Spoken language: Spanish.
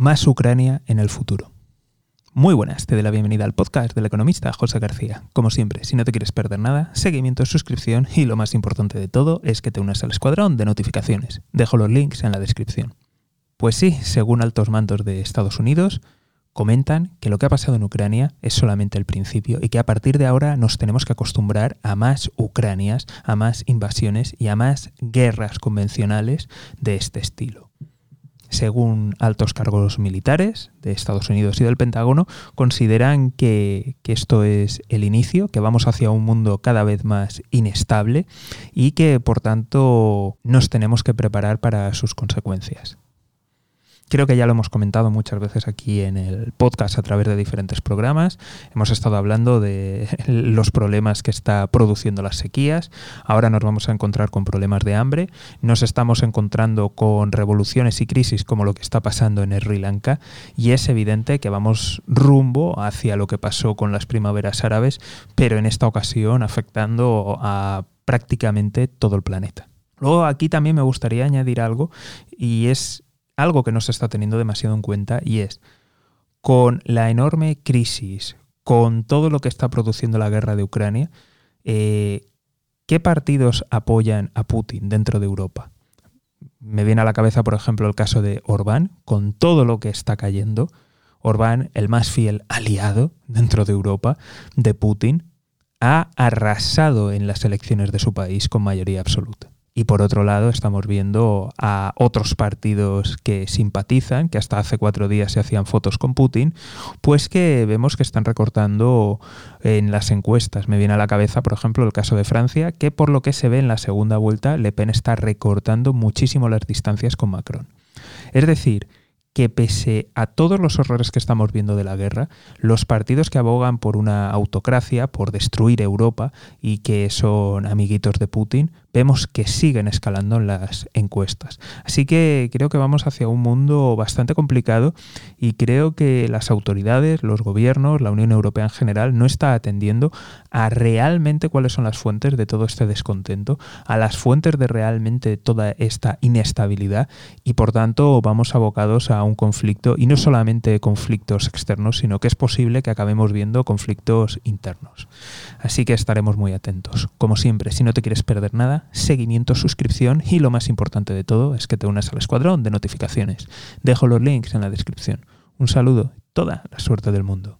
Más Ucrania en el futuro. Muy buenas, te doy la bienvenida al podcast del economista José García. Como siempre, si no te quieres perder nada, seguimiento, suscripción y lo más importante de todo es que te unas al escuadrón de notificaciones. Dejo los links en la descripción. Pues sí, según altos mandos de Estados Unidos, comentan que lo que ha pasado en Ucrania es solamente el principio y que a partir de ahora nos tenemos que acostumbrar a más Ucranias, a más invasiones y a más guerras convencionales de este estilo según altos cargos militares de Estados Unidos y del Pentágono, consideran que, esto es el inicio, que vamos hacia un mundo cada vez más inestable y que por tanto nos tenemos que preparar para sus consecuencias. Creo que ya lo hemos comentado muchas veces aquí en el podcast a través de diferentes programas. Hemos estado hablando de los problemas que está produciendo las sequías. Ahora nos vamos a encontrar con problemas de hambre. Nos estamos encontrando con revoluciones y crisis como lo que está pasando en Sri Lanka. Y es evidente que vamos rumbo hacia lo que pasó con las primaveras árabes, pero en esta ocasión afectando a prácticamente todo el planeta. Luego aquí también me gustaría añadir algo y es algo que no se está teniendo demasiado en cuenta y es con la enorme crisis, con todo lo que está produciendo la guerra de Ucrania, eh, ¿qué partidos apoyan a Putin dentro de Europa? Me viene a la cabeza, por ejemplo, el caso de Orbán, con todo lo que está cayendo. Orbán, el más fiel aliado dentro de Europa de Putin, ha arrasado en las elecciones de su país con mayoría absoluta. Y por otro lado, estamos viendo a otros partidos que simpatizan, que hasta hace cuatro días se hacían fotos con Putin, pues que vemos que están recortando en las encuestas. Me viene a la cabeza, por ejemplo, el caso de Francia, que por lo que se ve en la segunda vuelta, Le Pen está recortando muchísimo las distancias con Macron. Es decir, que pese a todos los horrores que estamos viendo de la guerra, los partidos que abogan por una autocracia, por destruir Europa y que son amiguitos de Putin, vemos que siguen escalando en las encuestas. Así que creo que vamos hacia un mundo bastante complicado y creo que las autoridades, los gobiernos, la Unión Europea en general no está atendiendo a realmente cuáles son las fuentes de todo este descontento, a las fuentes de realmente toda esta inestabilidad y por tanto vamos abocados a un conflicto y no solamente conflictos externos, sino que es posible que acabemos viendo conflictos internos. Así que estaremos muy atentos. Como siempre, si no te quieres perder nada, seguimiento, suscripción y lo más importante de todo es que te unas al escuadrón de notificaciones. Dejo los links en la descripción. Un saludo y toda la suerte del mundo.